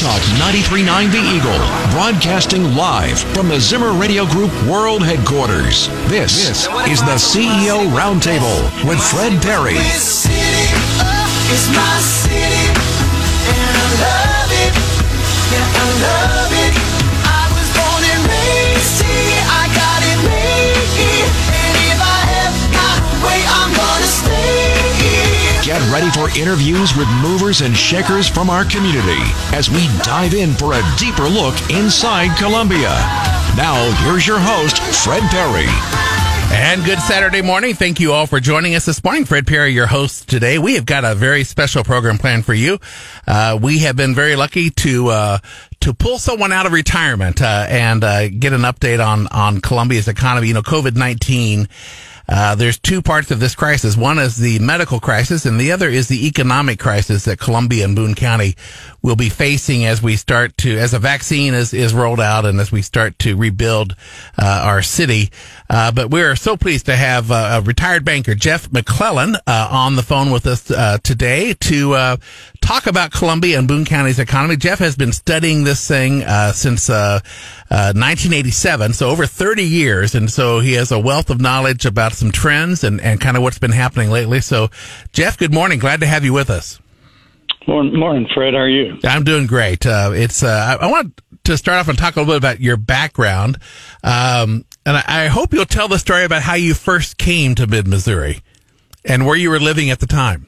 Talk 93.9 The Eagle, broadcasting live from the Zimmer Radio Group World Headquarters. This, this is the CEO Roundtable with Fred Perry. It's my city, and I love it. Yeah, I love it. Get ready for interviews with movers and shakers from our community as we dive in for a deeper look inside Columbia. Now, here's your host, Fred Perry. And good Saturday morning. Thank you all for joining us this morning. Fred Perry, your host today. We have got a very special program planned for you. Uh, we have been very lucky to, uh, to pull someone out of retirement, uh, and, uh, get an update on, on Columbia's economy. You know, COVID-19, uh, there's two parts of this crisis. One is the medical crisis, and the other is the economic crisis that Columbia and Boone County will be facing as we start to, as a vaccine is, is rolled out and as we start to rebuild uh, our city. Uh, but we're so pleased to have uh, a retired banker, Jeff McClellan, uh, on the phone with us uh, today to uh, talk about Columbia and Boone County's economy. Jeff has been studying this thing uh, since uh, uh, 1987, so over 30 years, and so he has a wealth of knowledge about some trends and, and kind of what's been happening lately. So, Jeff, good morning. Glad to have you with us. Morning, morning, Fred. How are you? I'm doing great. Uh, it's uh, I, I want to start off and talk a little bit about your background, um, and I, I hope you'll tell the story about how you first came to Mid Missouri and where you were living at the time.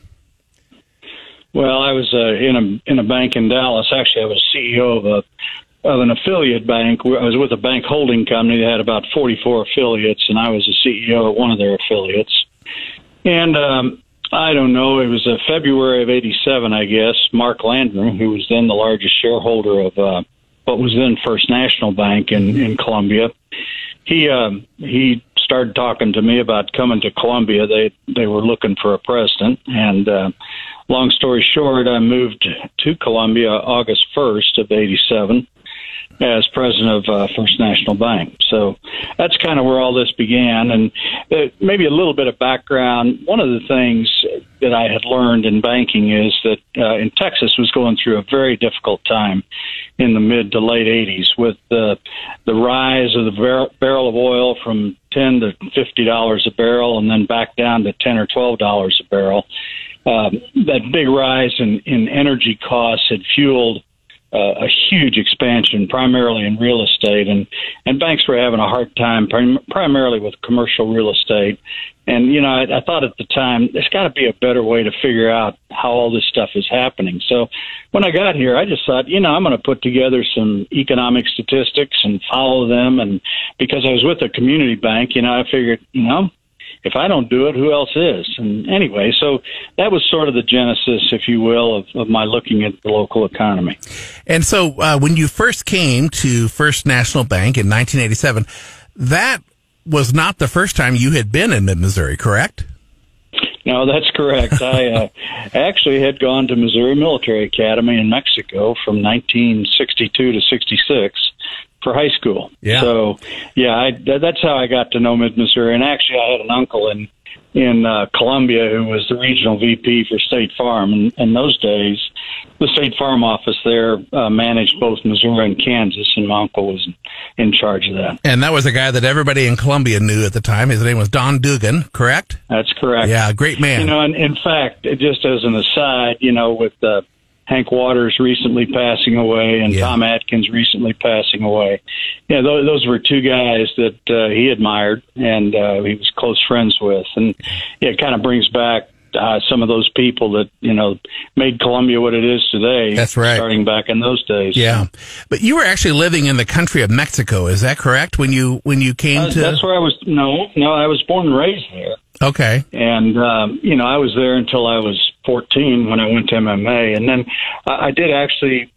Well, I was uh, in a in a bank in Dallas. Actually, I was CEO of a of an affiliate bank. I was with a bank holding company that had about 44 affiliates, and I was the CEO of one of their affiliates. And um, I don't know, it was uh, February of '87, I guess. Mark Landrum, who was then the largest shareholder of uh, what was then First National Bank in in Columbia, he um, he started talking to me about coming to Columbia. They they were looking for a president, and uh, long story short, I moved to Columbia August 1st of 87 as president of uh, First National Bank. So that's kind of where all this began. And uh, maybe a little bit of background. One of the things that I had learned in banking is that uh, in Texas was going through a very difficult time in the mid to late 80s with the the rise of the bar- barrel of oil from 10 to 50 dollars a barrel and then back down to 10 or 12 dollars a barrel um, that big rise in, in energy costs had fueled uh, a huge expansion, primarily in real estate, and and banks were having a hard time, prim- primarily with commercial real estate. And you know, I, I thought at the time there's got to be a better way to figure out how all this stuff is happening. So when I got here, I just thought, you know, I'm going to put together some economic statistics and follow them. And because I was with a community bank, you know, I figured, you know, if I don't do it, who else is? And anyway, so that was sort of the genesis, if you will, of, of my looking at the local economy. And so, uh, when you first came to First National Bank in 1987, that was not the first time you had been in mid Missouri, correct? No, that's correct. I uh, actually had gone to Missouri Military Academy in Mexico from 1962 to 66 for high school. Yeah. So, yeah, I, that's how I got to know Mid Missouri. And actually, I had an uncle in in uh, Columbia who was the regional VP for State Farm. And in those days, the State Farm office there uh, managed both Missouri and Kansas, and my uncle was in charge of that. And that was a guy that everybody in Columbia knew at the time. His name was Don Dugan, correct? That's correct. Yeah, great man. You know, and in fact, just as an aside, you know, with uh, Hank Waters recently passing away and Yeah. Tom Atkins recently passing away. Yeah, those, those were two guys that uh, he admired and uh, he was close friends with, and yeah, it kind of brings back. Uh, some of those people that you know made Columbia what it is today. That's right. Starting back in those days. yeah, but you were actually living in the country of Mexico. Is that correct? When you when you came Uh, to that's where I was. No, no, I was born and raised there. Okay, and um, you know I was there until I was 14 when I went to MMA, and then I, I did actually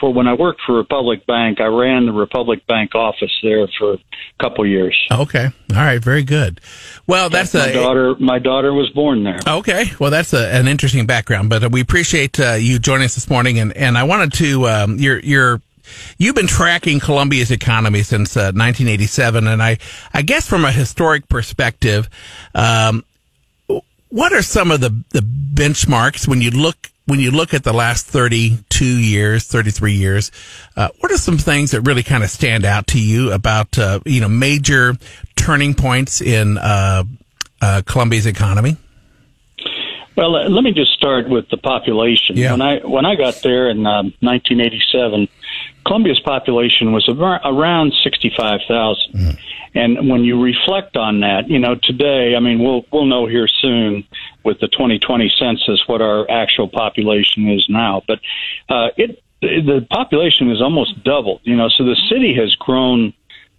for when I worked for Republic Bank, I ran the Republic Bank office there for a couple years. okay, all right, very good. Well, that's my a daughter. My daughter was born there. Okay, well, that's a, an interesting background, but we appreciate uh, you joining us this morning, and, and I wanted to um, your your you've been tracking Columbia's economy since uh, 1987, and I I guess from a historic perspective, um, what are some of the the benchmarks when you look when you look at the last 32 years, 33 years, uh, what are some things that really kind of stand out to you about, uh, you know, major turning points in uh, uh, Columbia's economy? Well, uh, let me just start with the population. Yeah. When I when I got there in um, 1987, Columbia's population was around 65,000. And when you reflect on that, you know, today, I mean, we'll we'll know here soon with the 2020 census what our actual population is now. But uh, it the population is almost doubled. You know, so the city has grown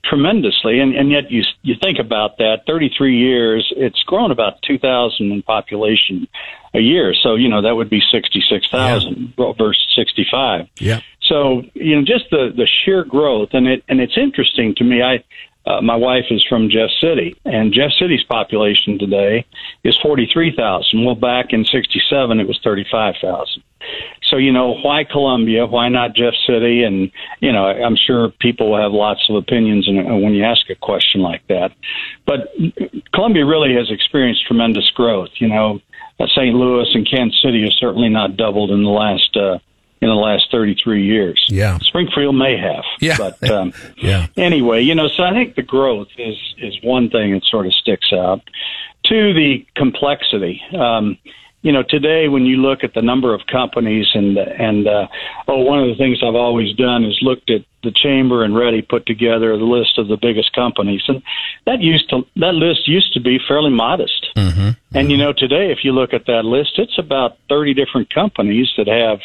tremendously, and, and yet you you think about that, 33 years, it's grown about 2,000 in population a year. So you know that would be 66,000 versus 65. Yeah. So you know, just the the sheer growth, and it and it's interesting to me. I uh, my wife is from Jeff City, and Jeff City's population today is forty three thousand. Well, back in sixty seven, it was thirty five thousand. So you know, why Columbia? Why not Jeff City? And you know, I'm sure people will have lots of opinions when you ask a question like that. But Columbia really has experienced tremendous growth. You know, uh, St. Louis and Kansas City have certainly not doubled in the last. Uh, in the last 33 years. Yeah. Springfield may have. Yeah. But um, Yeah. anyway, you know, so I think the growth is is one thing that sort of sticks out. Two, the complexity. Um, you know, today when you look at the number of companies and and uh, oh, one of the things I've always done is looked at the chamber and REDI put together the list of the biggest companies, and that used to that list used to be fairly modest. Mm-hmm. And you know, today if you look at that list, it's about thirty different companies that have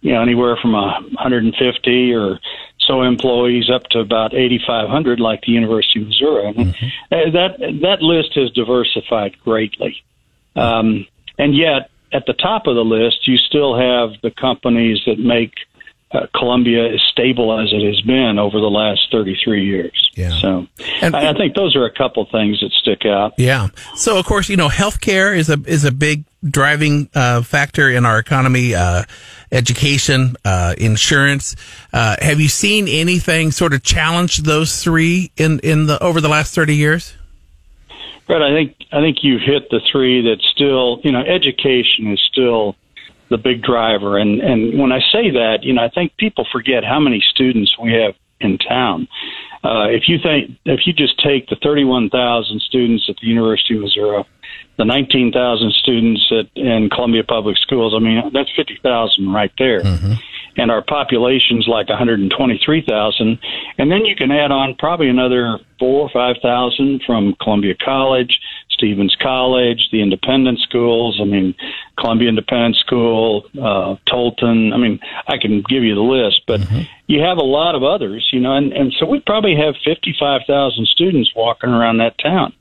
you know anywhere from a 150 or so employees up to about 8,500, like the University of Missouri. And uh, that that list has diversified greatly, um, and yet at the top of the list, you still have the companies that make uh, Columbia as stable as it has been over the last 33 years. Yeah. So And- I, I think those are a couple things that stick out. Yeah. So of course, you know, healthcare is a is a big driving uh, factor in our economy. Uh, education, uh, insurance. Uh, have you seen anything sort of challenge those three in in the over the last thirty years? Right. I think I think you hit the three that still, you know, education is still the big driver. And and when I say that, you know, I think people forget how many students we have in town. Uh, if you think if you just take the 31,000 students at the University of Missouri, the 19,000 students at in Columbia Public Schools, I mean, that's 50,000 right there. And our population's like 123,000, and then you can add on probably another four or five thousand from Columbia College, Stephens College, the independent schools. I mean, Columbia Independent School, uh, Tolton. I mean, I can give you the list, but you have a lot of others, you know, and, and so we probably have 55,000 students walking around that town.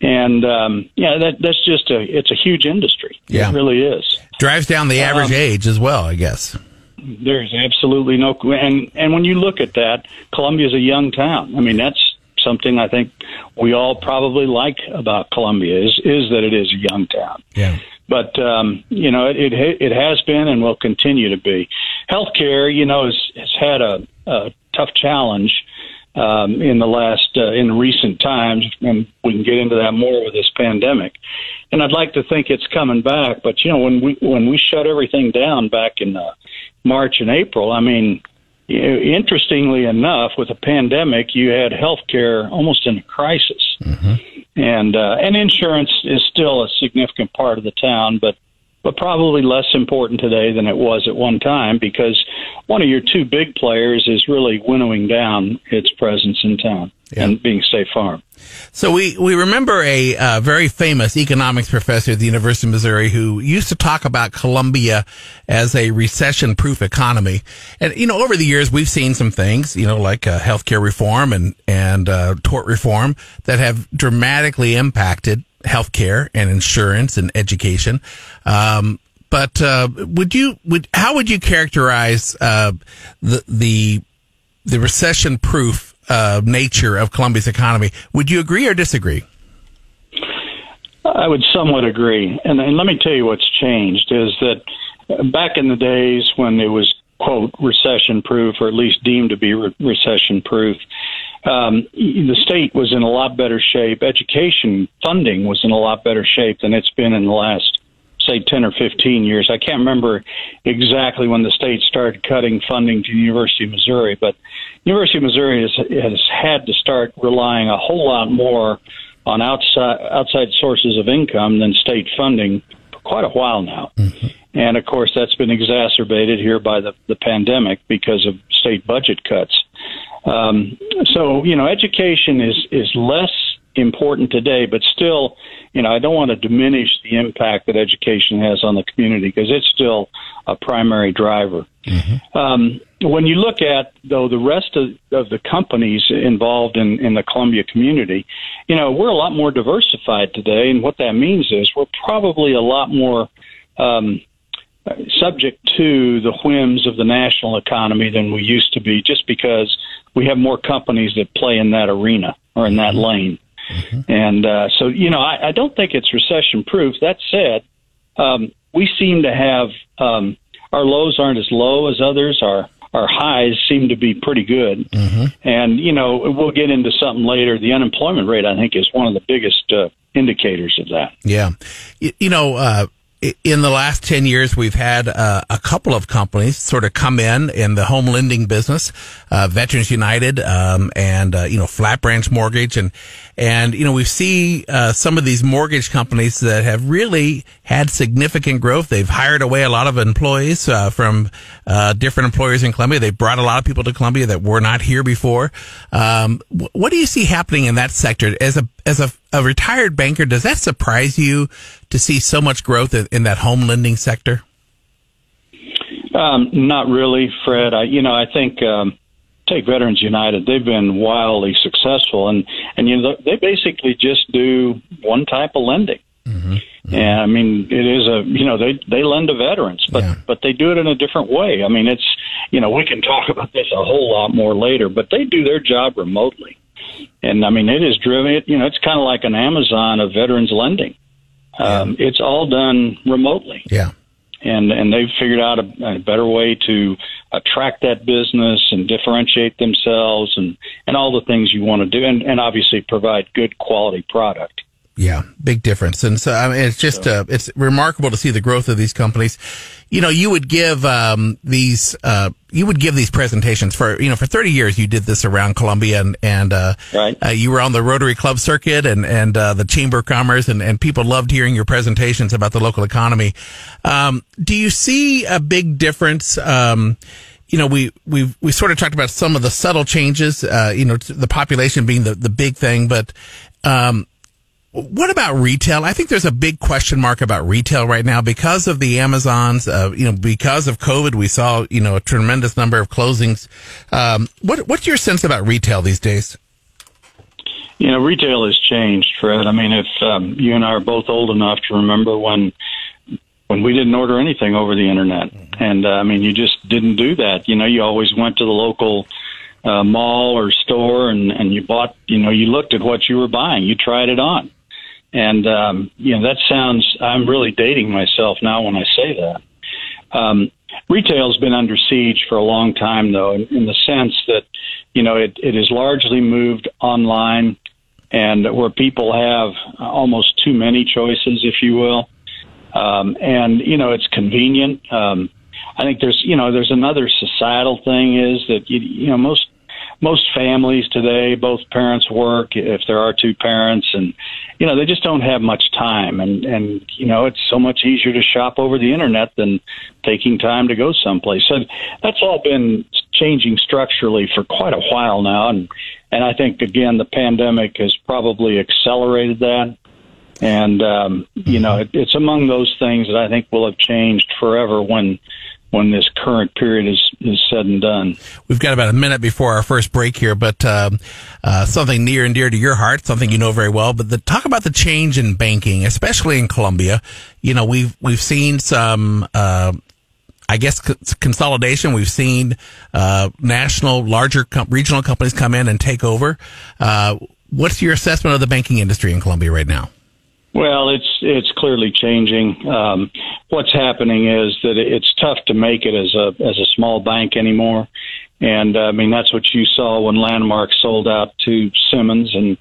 And, um, yeah, that, that's just a, it's a huge industry. Yeah. It really is. Drives down the average age as well, I guess. There's absolutely no, and and when you look at that, Columbia's a young town. I mean, that's something I think we all probably like about Columbia is is that it is a young town. Yeah. But um, you know, it, it it has been and will continue to be. Healthcare, you know, has has had a, a tough challenge um, in the last uh, in recent times, and we can get into that more with this pandemic. And I'd like to think it's coming back, but you know, when we when we shut everything down back in uh, March and April, I mean, you know, interestingly enough, with a pandemic, you had healthcare almost in a crisis, and uh, and insurance is still a significant part of the town, but but probably less important today than it was at one time because one of your two big players is really winnowing down its presence in town Yeah. and being State Farm. So we, we remember a uh, very famous economics professor at the University of Missouri who used to talk about Columbia as a recession proof economy. And, you know, over the years, we've seen some things, you know, like uh, healthcare reform and, and uh, tort reform that have dramatically impacted healthcare and insurance and education. Um, but uh, would you would how would you characterize uh, the the the recession proof uh, nature of Columbia's economy. Would you agree or disagree? I would somewhat agree. And, and let me tell you what's changed is that back in the days when it was, quote, recession proof, or at least deemed to be re- recession proof, um, the state was in a lot better shape. Education funding was in a lot better shape than it's been in the last say 10 or 15 years. I can't remember exactly when the state started cutting funding to the University of Missouri, but University of Missouri has, has had to start relying a whole lot more on outside outside sources of income than state funding for quite a while now. And of course, that's been exacerbated here by the, the pandemic because of state budget cuts. Um, so, you know, education is, is less important today, but still, you know, I don't want to diminish the impact that education has on the community because it's still a primary driver. Um, when you look at though the rest of, of the companies involved in, in the Columbia community, you know, we're a lot more diversified today, and what that means is we're probably a lot more um, subject to the whims of the national economy than we used to be, just because we have more companies that play in that arena or in that lane. And uh, so, you know, I, I don't think it's recession proof. That said, um, we seem to have um, our lows aren't as low as others. Our our highs seem to be pretty good. And you know, we'll get into something later. The unemployment rate, I think, is one of the biggest uh, indicators of that. Yeah. You, you know, uh, in the last 10 years, we've had uh, a couple of companies sort of come in in the home lending business, uh, Veterans United, um, and, uh, you know, Flat Branch Mortgage. And, and, you know, we see uh, some of these mortgage companies that have really had significant growth. They've hired away a lot of employees uh, from uh, different employers in Columbia. They've brought a lot of people to Columbia that were not here before. Um, what do you see happening in that sector as a as a, a retired banker? Does that surprise you to see so much growth in, in that home lending sector? Um, not really, Fred. I, you know, I think um, take Veterans United. They've been wildly successful, and and you know they basically just do one type of lending. And I mean, it is a you know they they lend to veterans, but Yeah. but they do it in a different way. I mean, it's you know we can talk about this a whole lot more later, but they do their job remotely, and I mean it is driven. It, you know, it's kind of like an Amazon of veterans lending. Um, It's all done remotely Yeah. and and they've figured out a, a better way to attract that business and differentiate themselves and and all the things you want to do and, and obviously provide good quality product. Yeah, big difference. And so, I mean, it's just, uh, it's remarkable to see the growth of these companies. You know, you would give, um, these, uh, you would give these presentations for, you know, for 30 years you did this around Columbia and, and, uh, Right. uh, you were on the Rotary Club circuit and, and, uh, the Chamber of Commerce and, and people loved hearing your presentations about the local economy. Um, do you see a big difference, um, you know, we, we, we sort of talked about some of the subtle changes, uh, you know, the population being the, the big thing, but, um, what about retail? I think there's a big question mark about retail right now because of the Amazons. Uh, you know, because of COVID, we saw you know a tremendous number of closings. Um, what what's your sense about retail these days? You know, retail has changed, Fred. I mean, if um, you and I are both old enough to remember when when we didn't order anything over the internet, and uh, I mean, you just didn't do that. You know, you always went to the local uh, mall or store, and and you bought. You know, you looked at what you were buying, you tried it on, and um, you know that sounds. I'm really dating myself now when I say that. Um, retail's been under siege for a long time, though, in, in the sense that you know it, it has largely moved online, and where people have almost too many choices, if you will, um, and you know it's convenient. Um, I think there's you know there's another societal thing is that you, you know most most families today, both parents work if there are two parents, and you know they just don't have much time, and and you know it's so much easier to shop over the internet than taking time to go someplace. So that's all been changing structurally for quite a while now, and and I think again the pandemic has probably accelerated that. And um, you know, it, it's among those things that I think will have changed forever when when this current period is is said and done. We've got about a minute before our first break here, but um, uh, something near and dear to your heart, something you know very well. But the, talk about the change in banking, especially in Columbia. You know, we've we've seen some. Uh, I guess consolidation. We've seen uh, national, larger, com- regional companies come in and take over. Uh, what's your assessment of the banking industry in Columbia right now? Well, it's it's clearly changing. Um, what's happening is that it's tough to make it as a as a small bank anymore, and uh, I mean that's what you saw when Landmark sold out to Simmons, and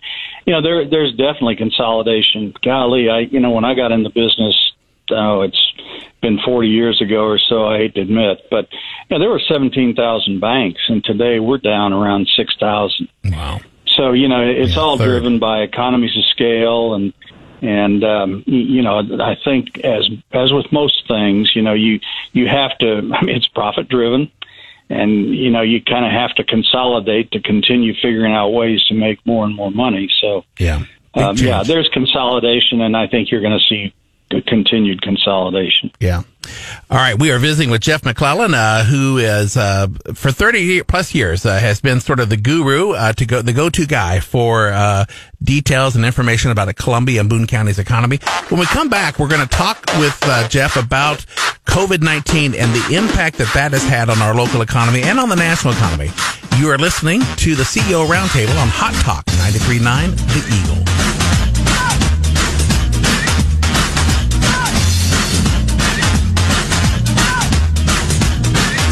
you know there there's definitely consolidation. Golly, I you know when I got in the business oh, it's been 40 years ago or so. I hate to admit, but you know, there were 17,000 banks, and today we're down around 6,000. Wow. So you know, it's Yeah, all third. driven by economies of scale, and and um, you know, I think as as with most things, you know, you you have to. I mean, it's profit driven, and you know, you kind of have to consolidate to continue figuring out ways to make more and more money. So Yeah. Um, yeah, there's consolidation, and I think you're going to see continued consolidation. Yeah. All right. We are visiting with Jeff McClellan, uh, who is, uh, for 30 plus years, uh, has been sort of the guru, uh, to go, the go-to guy for, uh, details and information about Columbia and Boone County's economy. When we come back, we're going to talk with, uh, Jeff about COVID-19 and the impact that that has had on our local economy and on the national economy. You are listening to the CEO Roundtable on Hot Talk 93.9 The Eagle.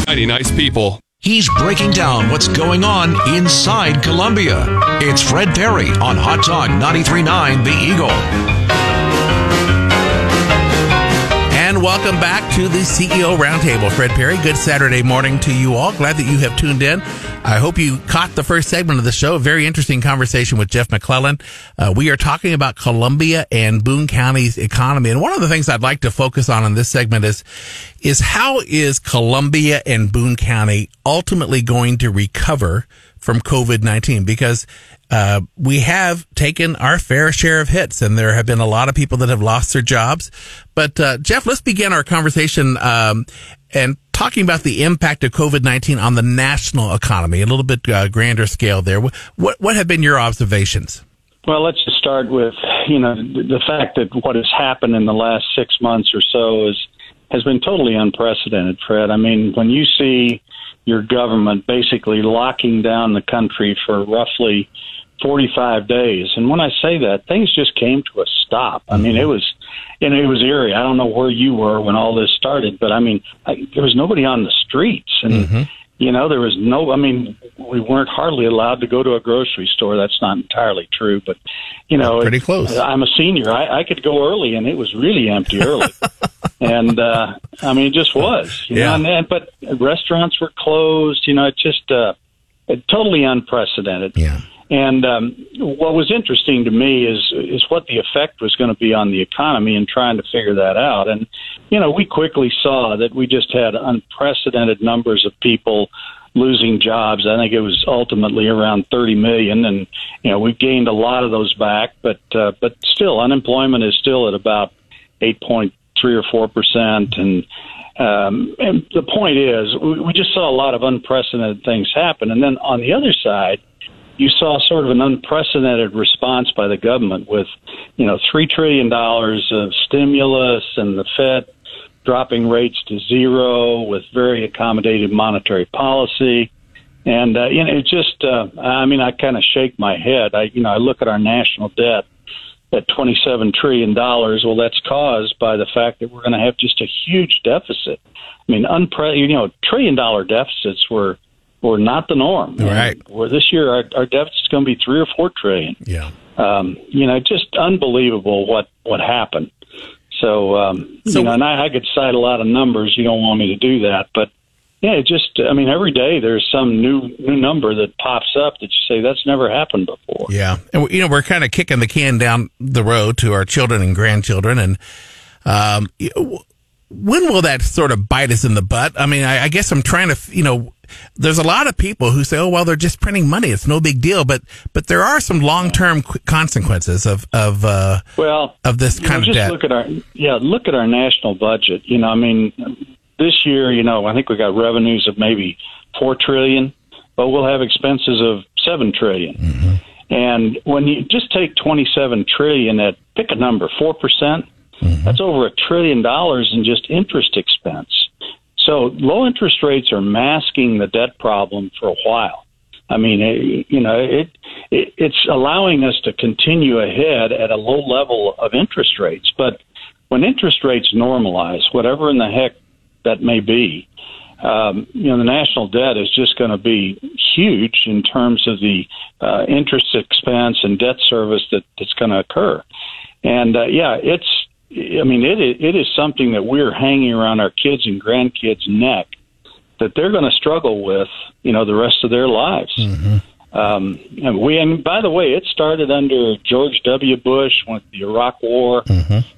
Mighty nice people. He's breaking down what's going on inside Columbia. It's Fred Perry on Hot Talk 93.9 The Eagle. And welcome back to the CEO Roundtable. Fred Perry, good Saturday morning to you all. Glad that you have tuned in. I hope you caught the first segment of the show. A very interesting conversation with Jeff McClellan. Uh, we are talking about Columbia and Boone County's economy. And one of the things I'd like to focus on in this segment is, is how is Columbia and Boone County ultimately going to recover from COVID-19? Because uh, we have taken our fair share of hits, and there have been a lot of people that have lost their jobs. But uh, Jeff, let's begin our conversation um, and talking about the impact of COVID nineteen on the national economy, a little bit uh, grander scale. There, what what have been your observations? Well, let's just start with you know the, the fact that what has happened in the last six months or so is has been totally unprecedented, Fred. I mean, when you see your government basically locking down the country for roughly 45 days, and when I say that, things just came to a stop. I mean, it mm-hmm. was and it was eerie. I don't know where you were when all this started, but I mean, I, there was nobody on the streets, and mm-hmm. You know, there was no. I mean, we weren't hardly allowed to go to a grocery store. That's not entirely true, but you know, Pretty it- close. I'm a senior. I, I could go early, and it was really empty early. and uh, I mean, it just was. You Yeah. know, and, and but restaurants were closed. You know, it just uh, it, totally unprecedented. Yeah. And um, what was interesting to me is is what the effect was going to be on the economy and trying to figure that out. And you know, we quickly saw that we just had unprecedented numbers of people losing jobs. I think it was ultimately around 30 million, and you know, we've gained a lot of those back, but uh, but still, unemployment is still at about 8.3 or 4 percent, and um, and the point is, we, we just saw a lot of unprecedented things happen. And then on the other side, you saw sort of an unprecedented response by the government with, you know, three trillion dollars of stimulus and the Fed dropping rates to zero with very accommodative monetary policy. And uh, you know, it just, uh, I mean, I kind of shake my head. I, you know, I look at our national debt at twenty-seven trillion dollars. Well, that's caused by the fact that we're going to have just a huge deficit. I mean, unpre- you know, trillion-dollar deficits were were not the norm. Right. Where this year our, our is going to be three or four trillion. Yeah. Um, you know, just unbelievable what what happened. So, um, So- you know, and I, I could cite a lot of numbers. You don't want me to do that, but yeah, it just I mean, every day there's some new new number that pops up that you say that's never happened before. Yeah, and you know we're kind of kicking the can down the road to our children and grandchildren, and um, when will that sort of bite us in the butt? I mean, I, I guess I'm trying to, you know, there's a lot of people who say, "Oh, well, they're just printing money; it's no big deal," but but there are some long term consequences of of uh, Well, of this you know, kind of just debt. look at our yeah, look at our national budget. You know, I mean, this year, you know, I think we got revenues of maybe four trillion, but we'll have expenses of seven trillion. And when you just take twenty-seven trillion at pick a number, four percent, that's over a trillion dollars in just interest expense. So low interest rates are masking the debt problem for a while. I mean, it, you know, it, it it's allowing us to continue ahead at a low level of interest rates. But when interest rates normalize, whatever in the heck that may be, um, you know, the national debt is just going to be huge in terms of the uh, interest expense and debt service that, that's going to occur. And uh, yeah, it's I mean, it is, it is something that we're hanging around our kids and grandkids' neck that they're going to struggle with, you know, the rest of their lives. Um, and we, and by the way, it started under George W. Bush with the Iraq War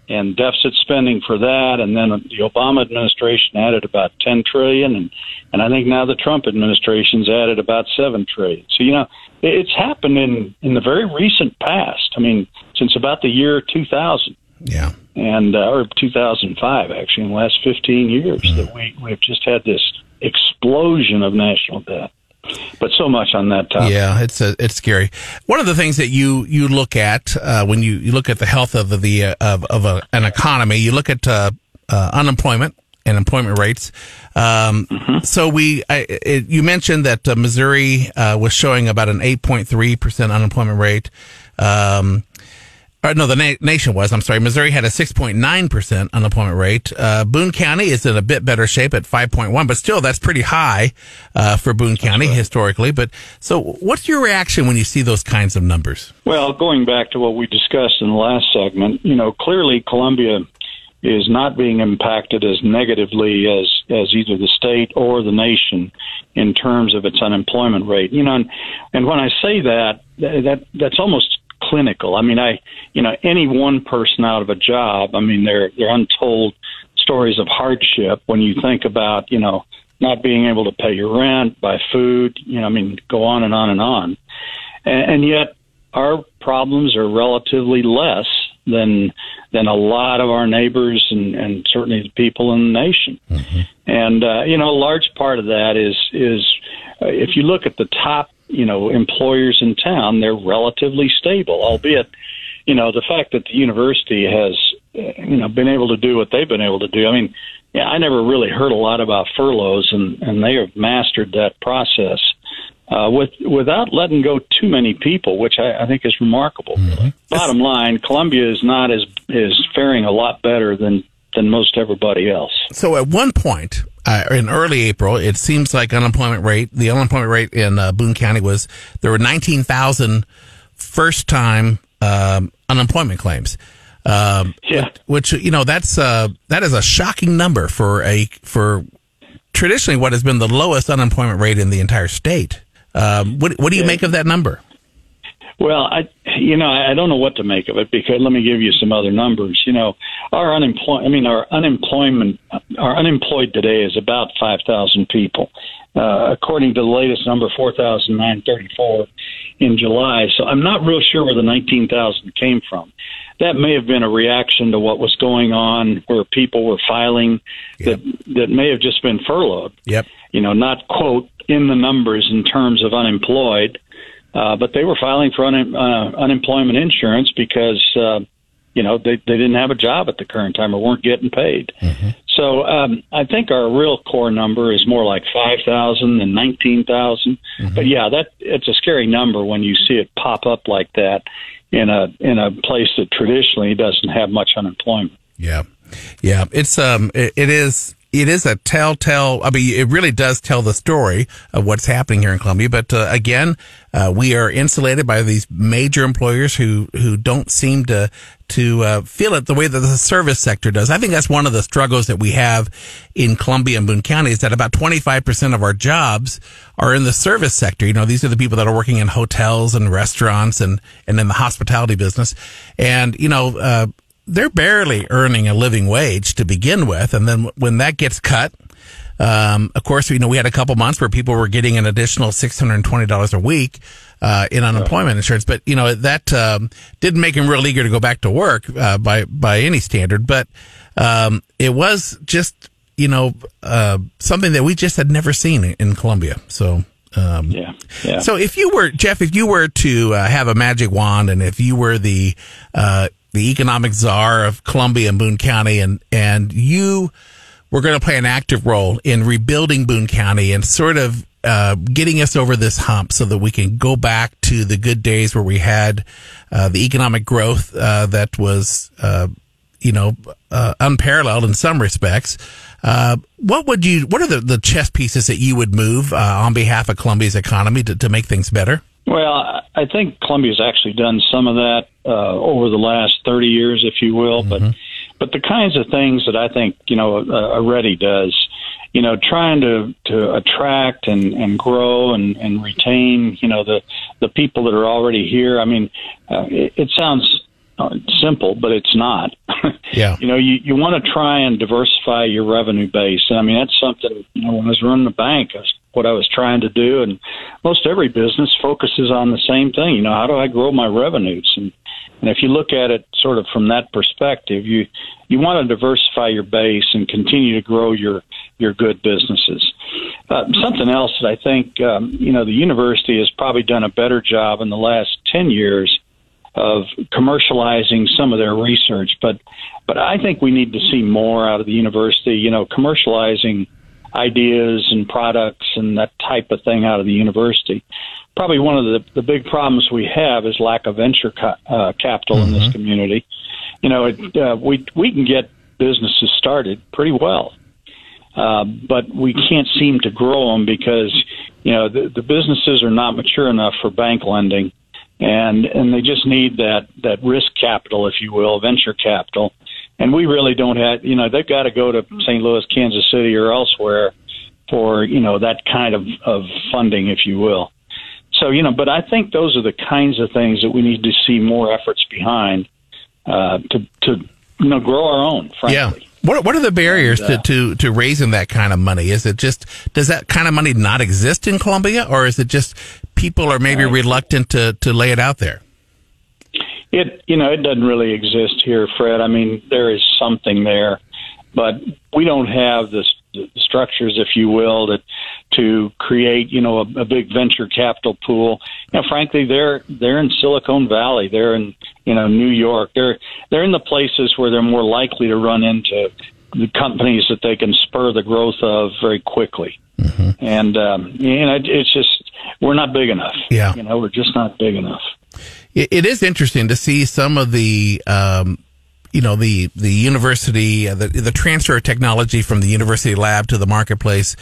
and deficit spending for that, and then the Obama administration added about ten trillion, and and I think now the Trump administration's added about seven trillion. So you know, it- it's happened in in the very recent past. I mean, since about the year two thousand Yeah. and uh, or 2005 actually in the last 15 years Mm-hmm. that we we've just had this explosion of national debt but so much on that topic Yeah, it's a, it's scary. One of the things that you you look at uh, when you, you look at the health of the uh, of of a, an economy, you look at uh, uh, unemployment and employment rates. Um, So we, I, it, you mentioned that uh, Missouri uh, was showing about an eight point three percent unemployment rate. Um, or no, the na- nation was. I'm sorry. Missouri had a 6.9% unemployment rate. Uh, Boone County is in a bit better shape at 5.1, but still that's pretty high, uh, for Boone County historically. But so what's your reaction when you see those kinds of numbers? well going back to what we discussed in the last segment you know clearly columbia is not being impacted as negatively as as either the state or the nation in terms of its unemployment rate you know and, and when i say that that that's almost clinical. I mean i you know any one person out of a job i mean they're they're untold stories of hardship when you think about you know not being able to pay your rent buy food you know i mean go on and on and on. And, and yet our problems are relatively less than than a lot of our neighbors and, and certainly the people in the nation. And uh, you know, a large part of that is is uh, if you look at the top, you know, employers in town, they're relatively stable, albeit you know the fact that the university has you know been able to do what they've been able to do. I mean, yeah, I never really heard a lot about furloughs, and and they have mastered that process uh, with without letting go too many people, which I, I think is remarkable. Bottom line, Columbia is not as is faring a lot better than than most everybody else. So at one point, uh, in early April, it seems like unemployment rate, the unemployment rate in uh, Boone County was, there were 19,000 first time, um, unemployment claims. Um, Yeah. which, you know, that's, uh, that is a shocking number for a, for traditionally what has been the lowest unemployment rate in the entire state. Um, what, what do you make of that number? Well, I you know I don't know what to make of it because let me give you some other numbers. You know, our unemployment I mean our unemployment our unemployed today is about five thousand people, uh, according to the latest number four thousand nine thirty four in July. So I'm not real sure where the nineteen thousand came from. That may have been a reaction to what was going on, where people were filing that that may have just been furloughed Yep. you know, not quote in the numbers in terms of unemployed, uh, but they were filing for un- uh, unemployment insurance because uh, you know they they didn't have a job at the current time or weren't getting paid. So um, I think our real core number is more like five thousand than nineteen But yeah, that it's a scary number when you see it pop up like that in a in a place that traditionally doesn't have much unemployment. Yeah. Yeah. It's, um, it, it is, it is a telltale. I mean, it really does tell the story of what's happening here in Columbia. But, uh, again, uh, we are insulated by these major employers who, who don't seem to, to, uh, feel it the way that the service sector does. I think that's one of the struggles that we have in Columbia and Boone County is that about 25% of our jobs are in the service sector. You know, these are the people that are working in hotels and restaurants and, and in the hospitality business. And, you know, uh, they're barely earning a living wage to begin with. And then when that gets cut, um, of course, you know, we had a couple months where people were getting an additional $620 a week, uh, in unemployment insurance. But, you know, that, um, didn't make them real eager to go back to work, uh, by, by any standard. But, um, it was just, you know, uh, something that we just had never seen in Columbia. So, um, Yeah, yeah. so if you were Jeff, if you were to uh, have a magic wand, and if you were the uh, the economic czar of Columbia and Boone County, and and you were going to play an active role in rebuilding Boone County and sort of uh, getting us over this hump, so that we can go back to the good days where we had uh, the economic growth uh, that was. Uh, you know, uh, unparalleled in some respects. Uh, what would you, what are the, the chess pieces that you would move, on behalf of Columbia's economy to, to make things better? Well, I- I think Columbia's actually done some of that uh, over the last 30 years, if you will. But but the kinds of things that I think you know a, a REDI does, you know, trying to to attract and and grow and and retain, you know, the the people that are already here. I mean, uh, it, it sounds uh, simple, but it's not. Yeah. you know, you you want to try and diversify your revenue base, and I mean that's something. You know, when I was running the bank, that's what I was trying to do, and most every business focuses on the same thing. You know, how do I grow my revenues? And and if you look at it sort of from that perspective, you you want to diversify your base and continue to grow your your good businesses. Uh, something else that I think um, you know the university has probably done a better job in the last ten years of commercializing some of their research, but but I think we need to see more out of the university. You know, commercializing ideas and products and that type of thing out of the university. Probably one of the, the big problems we have is lack of venture ca- uh, capital in this community. You know, it, uh, we we can get businesses started pretty well, uh, but we can't seem to grow them because you know the, the businesses are not mature enough for bank lending, and and they just need that that risk capital, if you will, venture capital and we really don't have you know they've got to go to St. Louis, Kansas City, or elsewhere for you know that kind of of funding, if you will. So you know, but I think those are the kinds of things that we need to see more efforts behind uh, to to you know grow our own. Frankly. Yeah. What what are the barriers And, uh, to, to to raising that kind of money? Is it just does that kind of money not exist in Columbia, or is it just people are maybe Right. reluctant to to lay it out there? It you know it doesn't really exist here, Fred. I mean there is something there, but we don't have the, the structures, if you will, that to create you know a, a big venture capital pool. You know, frankly, they're they're in Silicon Valley, they're in you know New York, they're they're in the places where they're more likely to run into the companies that they can spur the growth of very quickly. And um, you know, it, it's just we're not big enough. Yeah. you know, we're just not big enough. It, it is interesting to see some of the, um, you know, the the university, uh, the the transfer of technology from the university lab to the marketplace.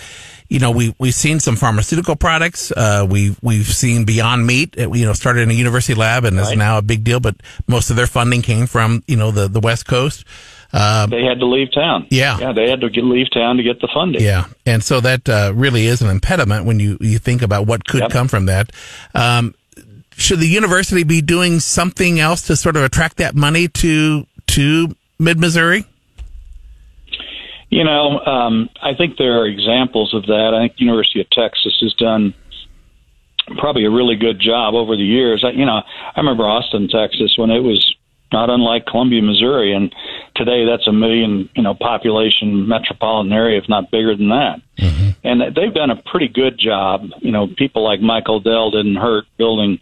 You know, we we've seen some pharmaceutical products. Uh, we we've seen Beyond Meat. uh, You know, started in a university lab and is now a big deal. But most of their funding came from you know the the West Coast. Uh, They had to leave town. Yeah. yeah, they had to get, leave town to get the funding. Yeah, and so that uh, really is an impediment when you you think about what could Yep. come from that. Um, should the university be doing something else to sort of attract that money to to Mid Missouri? You know, um, I think there are examples of that. I think University of Texas has done probably a really good job over the years. I, you know, I remember Austin, Texas, when it was not unlike Columbia, Missouri, and today that's a million, you know, population metropolitan area, if not bigger than that. And they've done a pretty good job. You know, people like Michael Dell didn't hurt building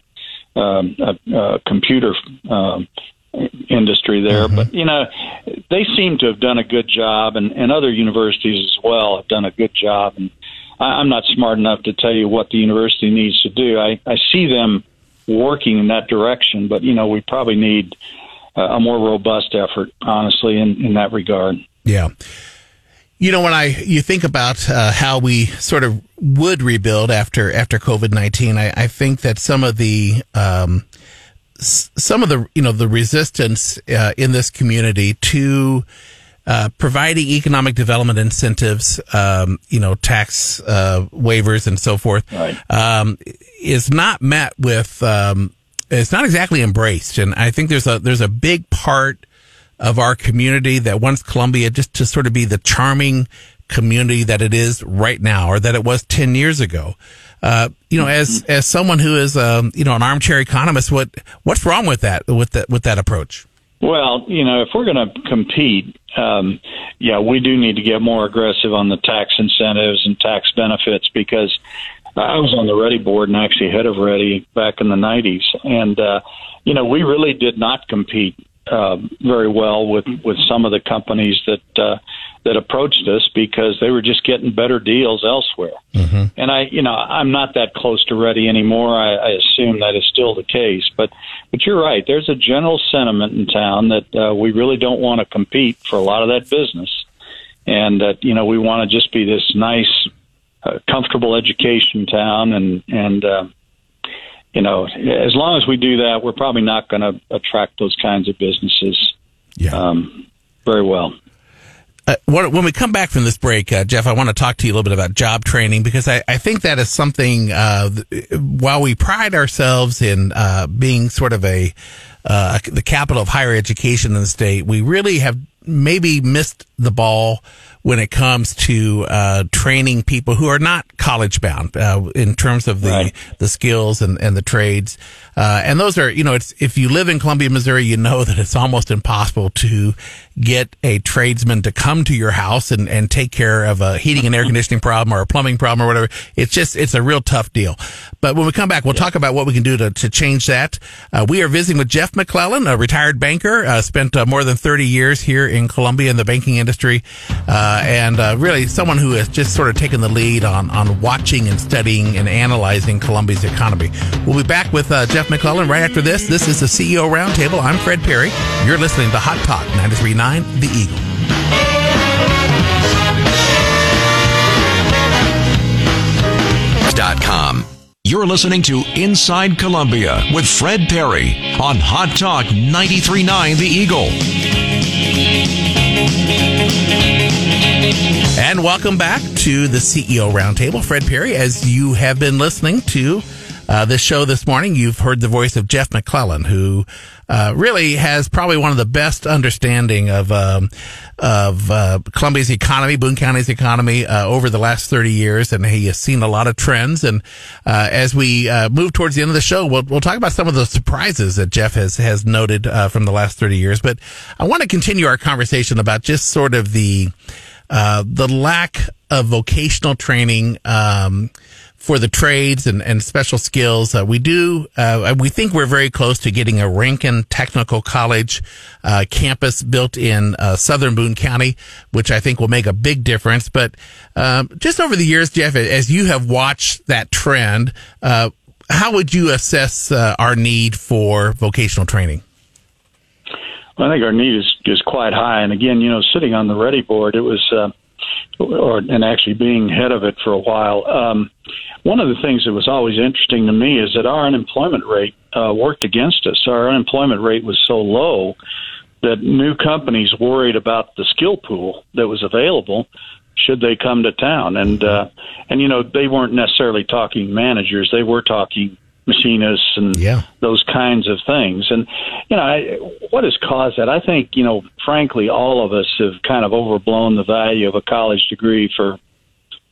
um, a, a computer um, industry there, but you know, they seem to have done a good job, and, and other universities as well have done a good job. And I, I'm not smart enough to tell you what the university needs to do. I, I see them working in that direction, but you know, we probably need uh, a more robust effort, honestly, in, in that regard. Yeah. You know, when I you think about uh, how we sort of would rebuild after after COVID nineteen, I, I think that some of the um, s- some of the you know the resistance uh, in this community to uh, providing economic development incentives, um, you know, tax uh, waivers and so forth, Right. um, is not met with. Um, it's not exactly embraced, and I think there's a there's a big part of our community that wants Columbia just to sort of be the charming community that it is right now, or that it was ten years ago. Uh, you know, as as someone who is um, you know an armchair economist, what what's wrong with that with that with that approach? Well, you know, if we're going to compete, um, yeah, we do need to get more aggressive on the tax incentives and tax benefits because I was on the REDI board and actually head of REDI back in the 90s. And, uh, you know, we really did not compete uh, very well with, with some of the companies that, uh, that approached us because they were just getting better deals elsewhere. And I, you know, I'm not that close to REDI anymore. I, I assume that is still the case, but but you're right. There's a general sentiment in town that uh, we really don't want to compete for a lot of that business, and that you know we want to just be this nice, uh, comfortable education town, and and uh, you know as long as we do that, we're probably not going to attract those kinds of businesses. Yeah. Um, very well. Uh, when we come back from this break, uh, Jeff, I want to talk to you a little bit about job training because I, I think that is something. Uh, while we pride ourselves in uh, being sort of a uh, the capital of higher education in the state, we really have maybe missed the ball when it comes to uh, training people who are not college bound uh, in terms of the Right. the skills and, and the trades. Uh, and those are, you know, it's if you live in Columbia, Missouri, you know that it's almost impossible to get a tradesman to come to your house and, and take care of a heating and air conditioning problem or a plumbing problem or whatever. It's just, it's a real tough deal. But when we come back, we'll talk about what we can do to, to change that. Uh, we are visiting with Jeff McClellan, a retired banker, uh, spent uh, more than 30 years here in Columbia in the banking industry, uh, and uh, really someone who has just sort of taken the lead on, on watching and studying and analyzing Columbia's economy. We'll be back with uh, Jeff McClellan right after this. This is the CEO Roundtable. I'm Fred Perry. You're listening to Hot Talk 93.9 The Eagle. com. You're listening to Inside Columbia with Fred Perry on Hot Talk 93.9 The Eagle. And welcome back to the CEO Roundtable. Fred Perry, as you have been listening to uh, this show this morning, you've heard the voice of Jeff McClellan, who uh, really has probably one of the best understanding of um, of uh, Columbia's economy, Boone County's economy uh, over the last thirty years, and he has seen a lot of trends. And uh, as we uh, move towards the end of the show, we'll we'll talk about some of the surprises that Jeff has has noted uh, from the last thirty years. But I want to continue our conversation about just sort of the uh, the lack of vocational training um, for the trades and, and special skills. Uh, we do, uh, we think we're very close to getting a Ranken Technical College uh, campus built in uh, southern Boone County, which I think will make a big difference. But um, just over the years, Jeff, as you have watched that trend, uh, how would you assess uh, our need for vocational training? I think our need is is quite high. And again, you know, sitting on the REDI Board, it was, or and actually being head of it for a while. Um, one of the things that was always interesting to me is that our unemployment rate uh, worked against us. Our unemployment rate was so low that new companies worried about the skill pool that was available should they come to town and uh and you know they weren't necessarily talking managers they were talking machinists and Yeah. those kinds of things and you know I, what has caused that i think you know frankly all of us have kind of overblown the value of a college degree for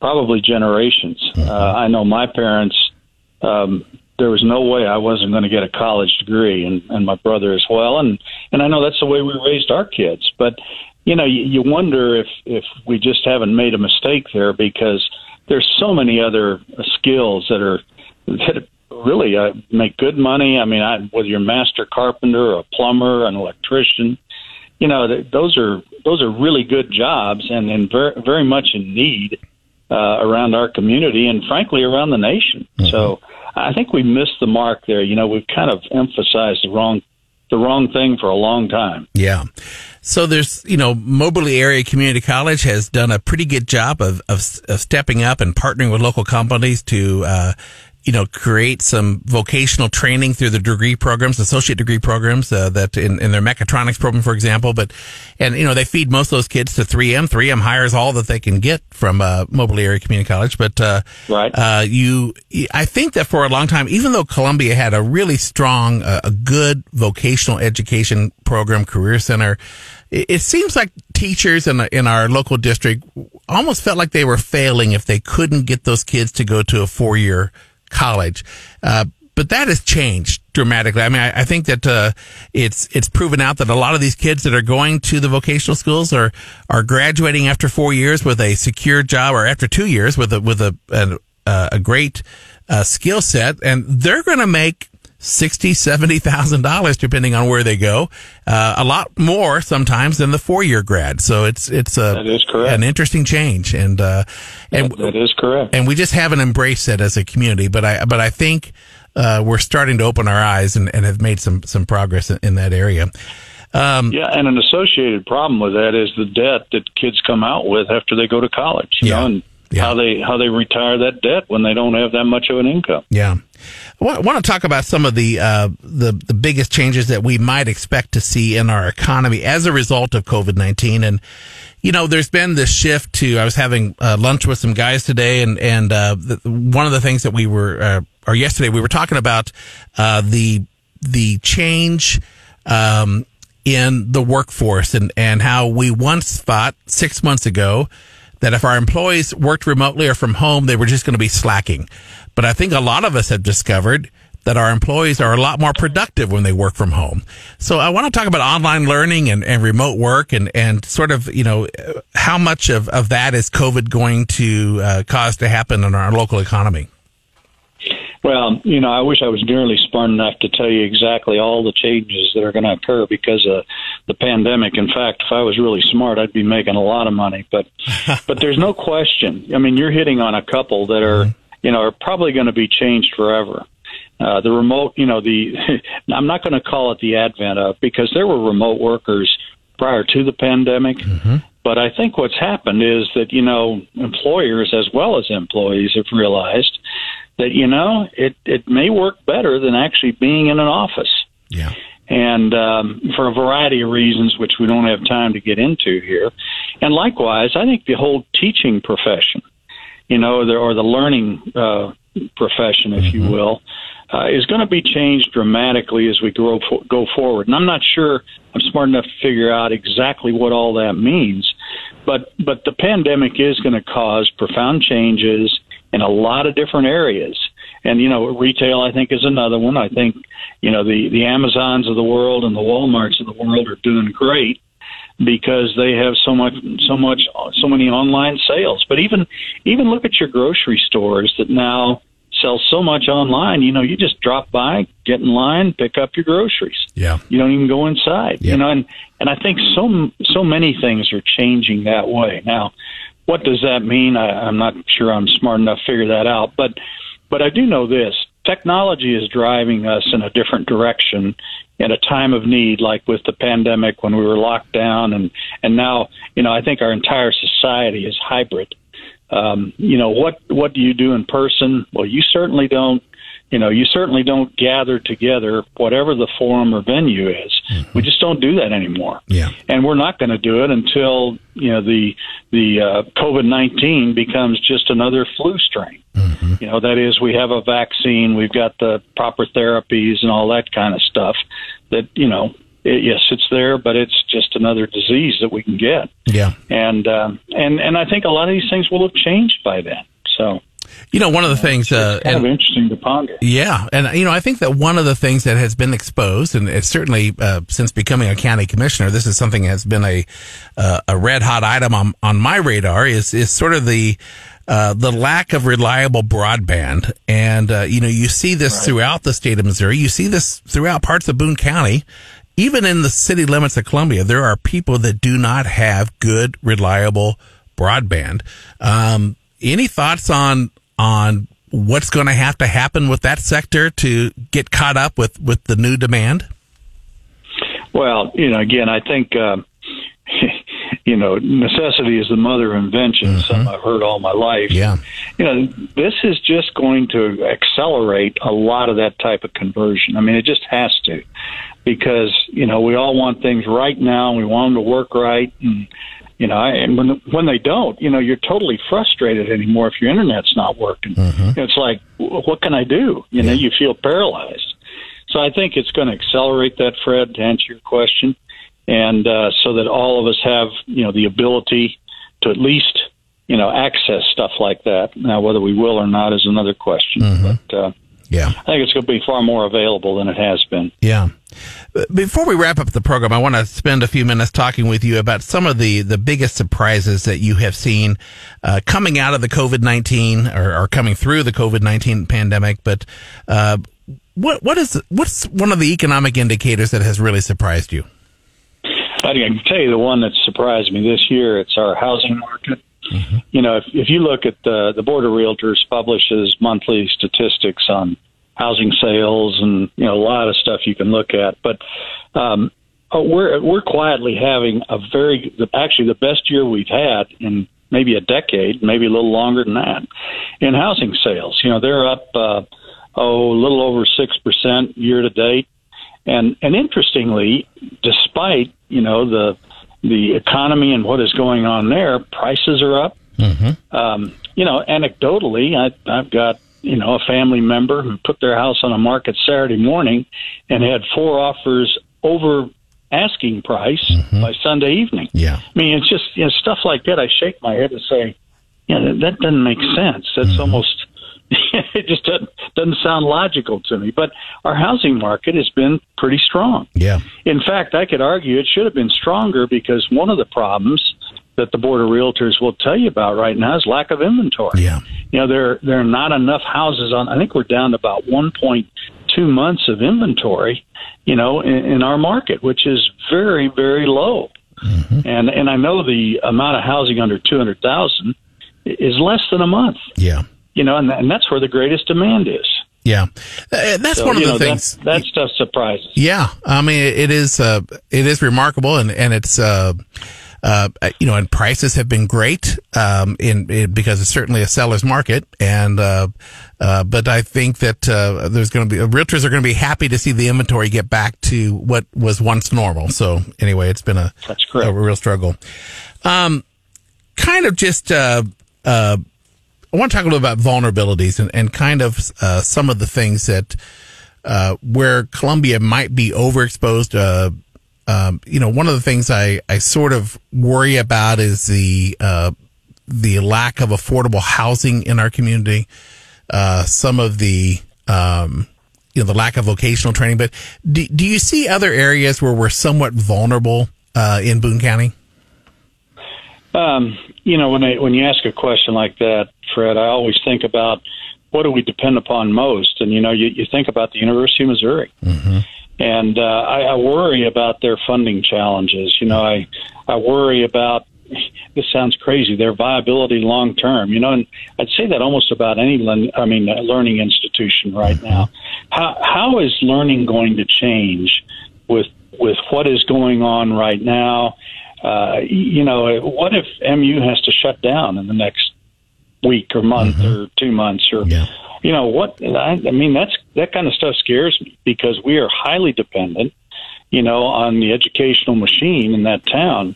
probably generations uh, i know my parents um there was no way I wasn't going to get a college degree, and and my brother as well, and and I know that's the way we raised our kids. But you know, you, you wonder if if we just haven't made a mistake there because there's so many other skills that are that really uh, make good money. I mean, I, whether you're a master carpenter, or a plumber, an electrician, you know, th- those are those are really good jobs and and very very much in need uh, around our community and frankly around the nation. So I think we missed the mark there. You know, we've kind of emphasized the wrong the wrong thing for a long time. Yeah. So there's, you know, Moberly Area Community College has done a pretty good job of, of, of stepping up and partnering with local companies to, uh, you know, create some vocational training through the degree programs, associate degree programs, uh, that in, in their mechatronics program, for example. But, and, you know, they feed most of those kids to 3M. 3M hires all that they can get from, uh, Moberly Area Community College. But, uh, Right. uh, you, I think that for a long time, even though Columbia had a really strong, uh, a good vocational education program, career center, it, it seems like teachers in, in our local district almost felt like they were failing if they couldn't get those kids to go to a four year college. Uh, but that has changed dramatically. I mean, I, I think that uh, it's it's proven out that a lot of these kids that are going to the vocational schools are are graduating after four years with a secure job, or after two years with a with a a, a great uh, skill set, and they're going to make sixty, seventy thousand dollars depending on where they go. Uh, a lot more sometimes than the four year grad. So it's it's a That is correct. an interesting change, and uh, and that is correct. and we just haven't embraced it as a community. But I, but I think uh, we're starting to open our eyes and, and have made some some progress in, in that area. Um, Yeah, and an associated problem with that is the debt that kids come out with after they go to college. You Yeah. know, and Yeah. how they how they retire that debt when they don't have that much of an income. Yeah. I want to talk about some of the, uh, the the biggest changes that we might expect to see in our economy as a result of COVID nineteen. And you know, there's been this shift to. I was having uh, lunch with some guys today, and and uh, the, one of the things that we were, uh, or yesterday, we were talking about uh, the the change. Um, in the workforce and, and how we once thought six months ago that if our employees worked remotely or from home, they were just going to be slacking. But I think a lot of us have discovered that our employees are a lot more productive when they work from home. So I want to talk about online learning and, and remote work and, and sort of, you know, how much of, of that is COVID going to uh, cause to happen in our local economy? Well, you know, I wish I was nearly smart enough to tell you exactly all the changes that are going to occur because of the pandemic. In fact, if I was really smart, I'd be making a lot of money. But, but there's no question. I mean, you're hitting on a couple that are, you know, are probably going to be changed forever. Uh, the remote, you know, the I'm not going to call it the advent of because there were remote workers prior to the pandemic. But I think what's happened is that you know employers as well as employees have realized that you know it it may work better than actually being in an office Yeah. and um, for a variety of reasons, which we don't have time to get into here. And likewise, I think the whole teaching profession, you know, the, or the learning uh, profession, if you will, uh, is going to be changed dramatically as we grow go forward. And I'm not sure I'm smart enough to figure out exactly what all that means, but but the pandemic is going to cause profound changes in a lot of different areas. And you know, retail I think is another one. I think you know the the Amazons of the world and the WalMarts of the world are doing great because they have so much so much so many online sales. But even even look at your grocery stores that now sell so much online. You know, you just drop by, get in line, pick up your groceries. Yeah. You don't even go inside. Yeah. You know, and and I think so so many things are changing that way now. What does that mean? I, I'm not sure I'm smart enough to figure that out, but but I do know this: technology is driving us in a different direction in a time of need, like with the pandemic when we were locked down, and and now you know I think our entire society is hybrid. Um, you know what what do you do in person? Well, you certainly don't. You know, you certainly don't gather together, whatever the forum or venue is. We just don't do that anymore Yeah. and we're not going to do it until you know the the uh, COVID nineteen becomes just another flu strain. You know that is, we have a vaccine, we've got the proper therapies and all that kind of stuff. That you know, it, yes, it's there, but it's just another disease that we can get. Yeah. And um, and and I think a lot of these things will have changed by then. So You know, one of the things, uh, kind and- of interesting to ponder. Yeah, and you know, I think that one of the things that has been exposed, and it's certainly uh, since becoming a county commissioner, this is something that has been a uh, a red hot item on on my radar. Is is sort of the uh, the lack of reliable broadband, and uh, you know, you see this throughout the state of Missouri. You see this throughout parts of Boone County. Even in the city limits of Columbia, there are people that do not have good, reliable broadband. Um, any thoughts on on what's going to have to happen with that sector to get caught up with with the new demand? Well, you know, again, I think, um, you know, necessity is the mother of invention. Something I've heard all my life. Yeah. You know, this is just going to accelerate a lot of that type of conversion. I mean, it just has to, because you know we all want things right now. We want them to work right, and you know, and when when they don't, you know, you're totally frustrated anymore if your internet's not working. Know, It's like, what can I do? You know, you feel paralyzed. So I think it's going to accelerate that, Fred, to answer your question, and uh, so that all of us have, you know, the ability to at least, you know, access stuff like that. Now, whether we will or not is another question. But uh, Yeah. I think it's going to be far more available than it has been. Yeah. Before we wrap up the program, I want to spend a few minutes talking with you about some of the, the biggest surprises that you have seen uh, coming out of the COVID 19 or, or coming through the COVID 19 pandemic. But uh, what what is what's one of the economic indicators that has really surprised you? I can tell you the one that surprised me this year. It's our housing market. You know, if, if you look at the the Board of Realtors publishes monthly statistics on housing sales and you know a lot of stuff you can look at, but um, uh, we're we're quietly having a very actually the best year we've had in maybe a decade, maybe a little longer than that, in housing sales. You know, they're up uh, oh a little over six percent year to date, and and interestingly, despite you know the the economy and what is going on there, prices are up. Mm-hmm. Um, you know, anecdotally, I, I've got you know a family member who put their house on the market Saturday morning and had four offers over asking price Mm-hmm. by Sunday evening. Yeah. I mean, it's just you know stuff like that. I shake my head and say, you know, that, that doesn't make sense. That's Mm-hmm. almost it just doesn't doesn't sound logical to me. But our housing market has been pretty strong. Yeah. In fact, I could argue it should have been stronger because one of the problems that the board of realtors will tell you about right now is lack of inventory. Yeah. You know, there there are not enough houses on. I think we're down to about 1.2 months of inventory. You know, in, in our market, which is very very low. Mm-hmm. And and I know the amount of housing under 200,000 is less than a month. Yeah. You know, and, and that's where the greatest demand is. Yeah. Uh, That's So, one of the know, things. That, that stuff surprises. Yeah, I mean it is uh, it is remarkable, and and it's uh, uh, you know, and prices have been great um, in, in because it's certainly a seller's market, and uh, uh, but I think that uh, there's going to be realtors are going to be happy to see the inventory get back to what was once normal. So anyway, it's been a That's a real struggle. Um, kind of just uh, uh, I want to talk a little about vulnerabilities and, and kind of uh, some of the things that uh, where Columbia might be overexposed. Uh, um, you know, one of the things I, I sort of worry about is the uh, the lack of affordable housing in our community. Uh, some of the um, you know the lack of vocational training. But do, do you see other areas where we're somewhat vulnerable uh, in Boone County? Um, you know, when I, when you ask a question like that, Fred, I always think about what do we depend upon most, and you know, you, you think about the University of Missouri, and uh, I, I worry about their funding challenges. You know, I I worry about this sounds crazy their viability long term. You know, and I'd say that almost about any I mean uh, learning institution right now. How how is learning going to change with with what is going on right now? Uh, you know, what if MU has to shut down in the next week or month or two months or Yeah. you know what I, I mean that's that kind of stuff scares me because we are highly dependent you know on the educational machine in that town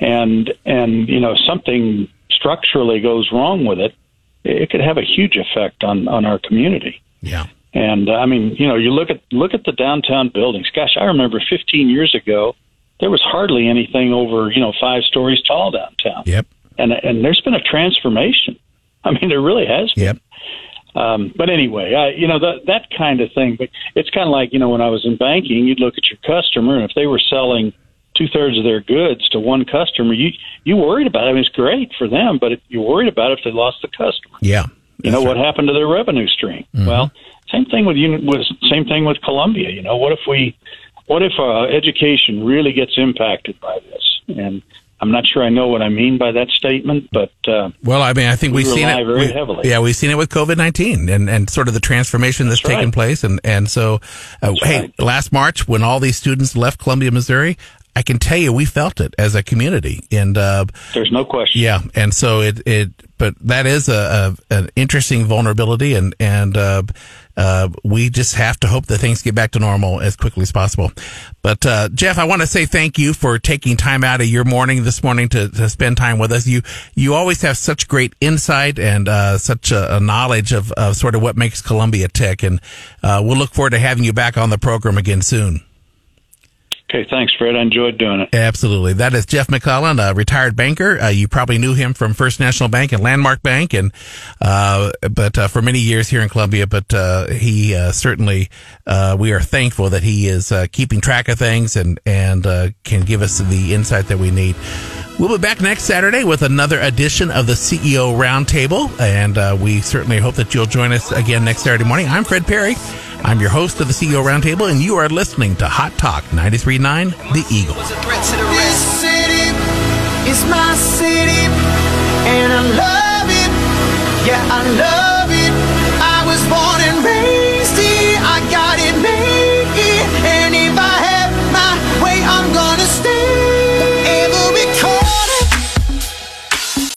and and you know something structurally goes wrong with it it could have a huge effect on on our community Yeah. and uh, I mean, you know, you look at look at the downtown buildings. Gosh, I remember 15 years ago, there was hardly anything over you know five stories tall downtown. Yep. And and there's been a transformation. I mean, there really has been. Yep. Um, but anyway, I, you know that that kind of thing. But it's kind of like you know when I was in banking, you'd look at your customer, and if they were selling two thirds of their goods to one customer, you you worried about it. I mean, it's great for them, but you worried about if they lost the customer. Yeah. You know what happened to their revenue stream? Well, same thing with was same thing with Columbia. You know, what if we, what if uh, education really gets impacted by this? And I'm not sure I know what I mean by that statement, but uh, Well, I mean, I think We we've seen it very heavily. Yeah, we've seen it with COVID nineteen and and sort of the transformation that's, That's taken right. place. And and so, uh, hey, right. last March when all these students left Columbia, Missouri, I can tell you we felt it as a community. And uh, there's no question. yeah, and so it it but that is a, a an interesting vulnerability, and and uh, we just have to hope that things get back to normal as quickly as possible. But uh, Jeff, I want to say thank you for taking time out of your morning this morning to, to spend time with us. You you always have such great insight and uh, such a, a knowledge of, of sort of what makes Columbia tick, and uh, we'll look forward to having you back on the program again soon. Okay, thanks, Fred. I enjoyed doing it. Absolutely. That is Jeff McClellan, a retired banker. Uh, you probably knew him from First National Bank and Landmark Bank, and uh, but uh, for many years here in Columbia. But uh, he uh, certainly, uh, we are thankful that he is uh, keeping track of things and and uh, can give us the insight that we need. We'll be back next Saturday with another edition of the CEO Roundtable, and uh, we certainly hope that you'll join us again next Saturday morning. I'm Fred Perry. I'm your host of the CEO Roundtable, and you are listening to Hot Talk 93.9 The Eagle. This city is my city, and I love it. Yeah, I love it.